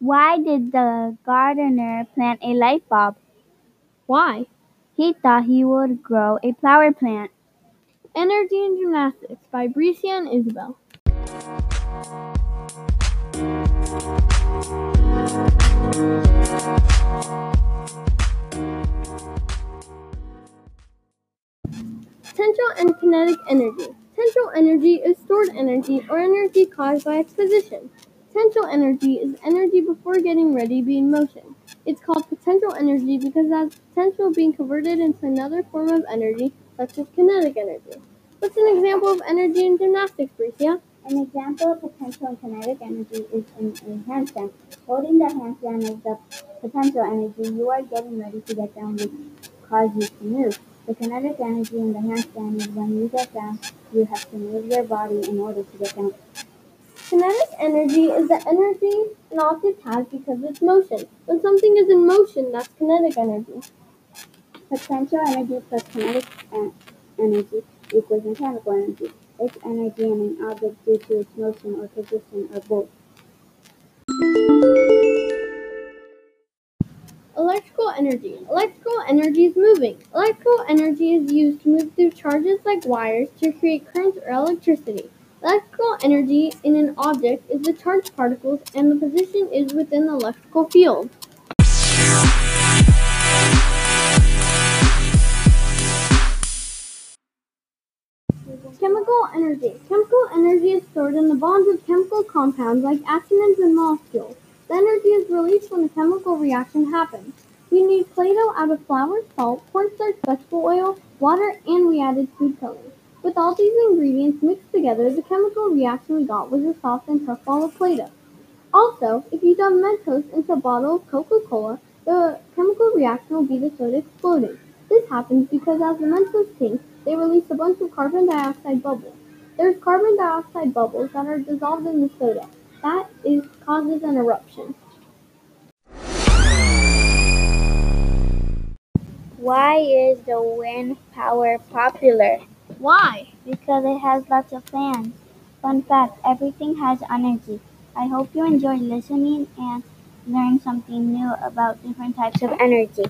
Why did the gardener plant a light bulb? Why? He thought he would grow a flower plant. Energy and Gymnastics by Bricia and Isabel. Potential and kinetic energy. Potential energy is stored energy or energy caused by its position. Potential energy is energy before getting ready to be in motion. It's called potential energy because it has potential being converted into another form of energy, such as kinetic energy. What's an example of energy in gymnastics, Bricia? An example of potential and kinetic energy is in a handstand. Holding the handstand is the potential energy you are getting ready to get down which causes you to move. The kinetic energy in the handstand is when you get down, you have to move your body in order to get down. Kinetic energy is the energy an object has because of its motion. When something is in motion, that's kinetic energy. Potential energy plus kinetic energy equals mechanical energy. It's energy in an object due to its motion or position or both. Electrical energy. Electrical energy is moving. Electrical energy is used to move through charges like wires to create current or electricity. Electrical energy in an object is the charged particles and the position is within the electrical field. Chemical energy. Chemical energy is stored in the bonds of chemical compounds like atoms and molecules. The energy is released when a chemical reaction happens. We need Play-Doh out of flour, salt, cornstarch, vegetable oil, water, and we added food coloring. With all these ingredients mixed together, the chemical reaction we got was a soft and tough ball of Play-Doh. Also, if you dump Mentos into a bottle of Coca-Cola, the chemical reaction will be the soda exploding. This happens because as the Mentos sink, they release a bunch of carbon dioxide bubbles. There's carbon dioxide bubbles that are dissolved in the soda. That is causes an eruption. Why is the wind power popular? Why? Because it has lots of fans. Fun fact, everything has energy. I hope you enjoyed listening and learned something new about different types of energy.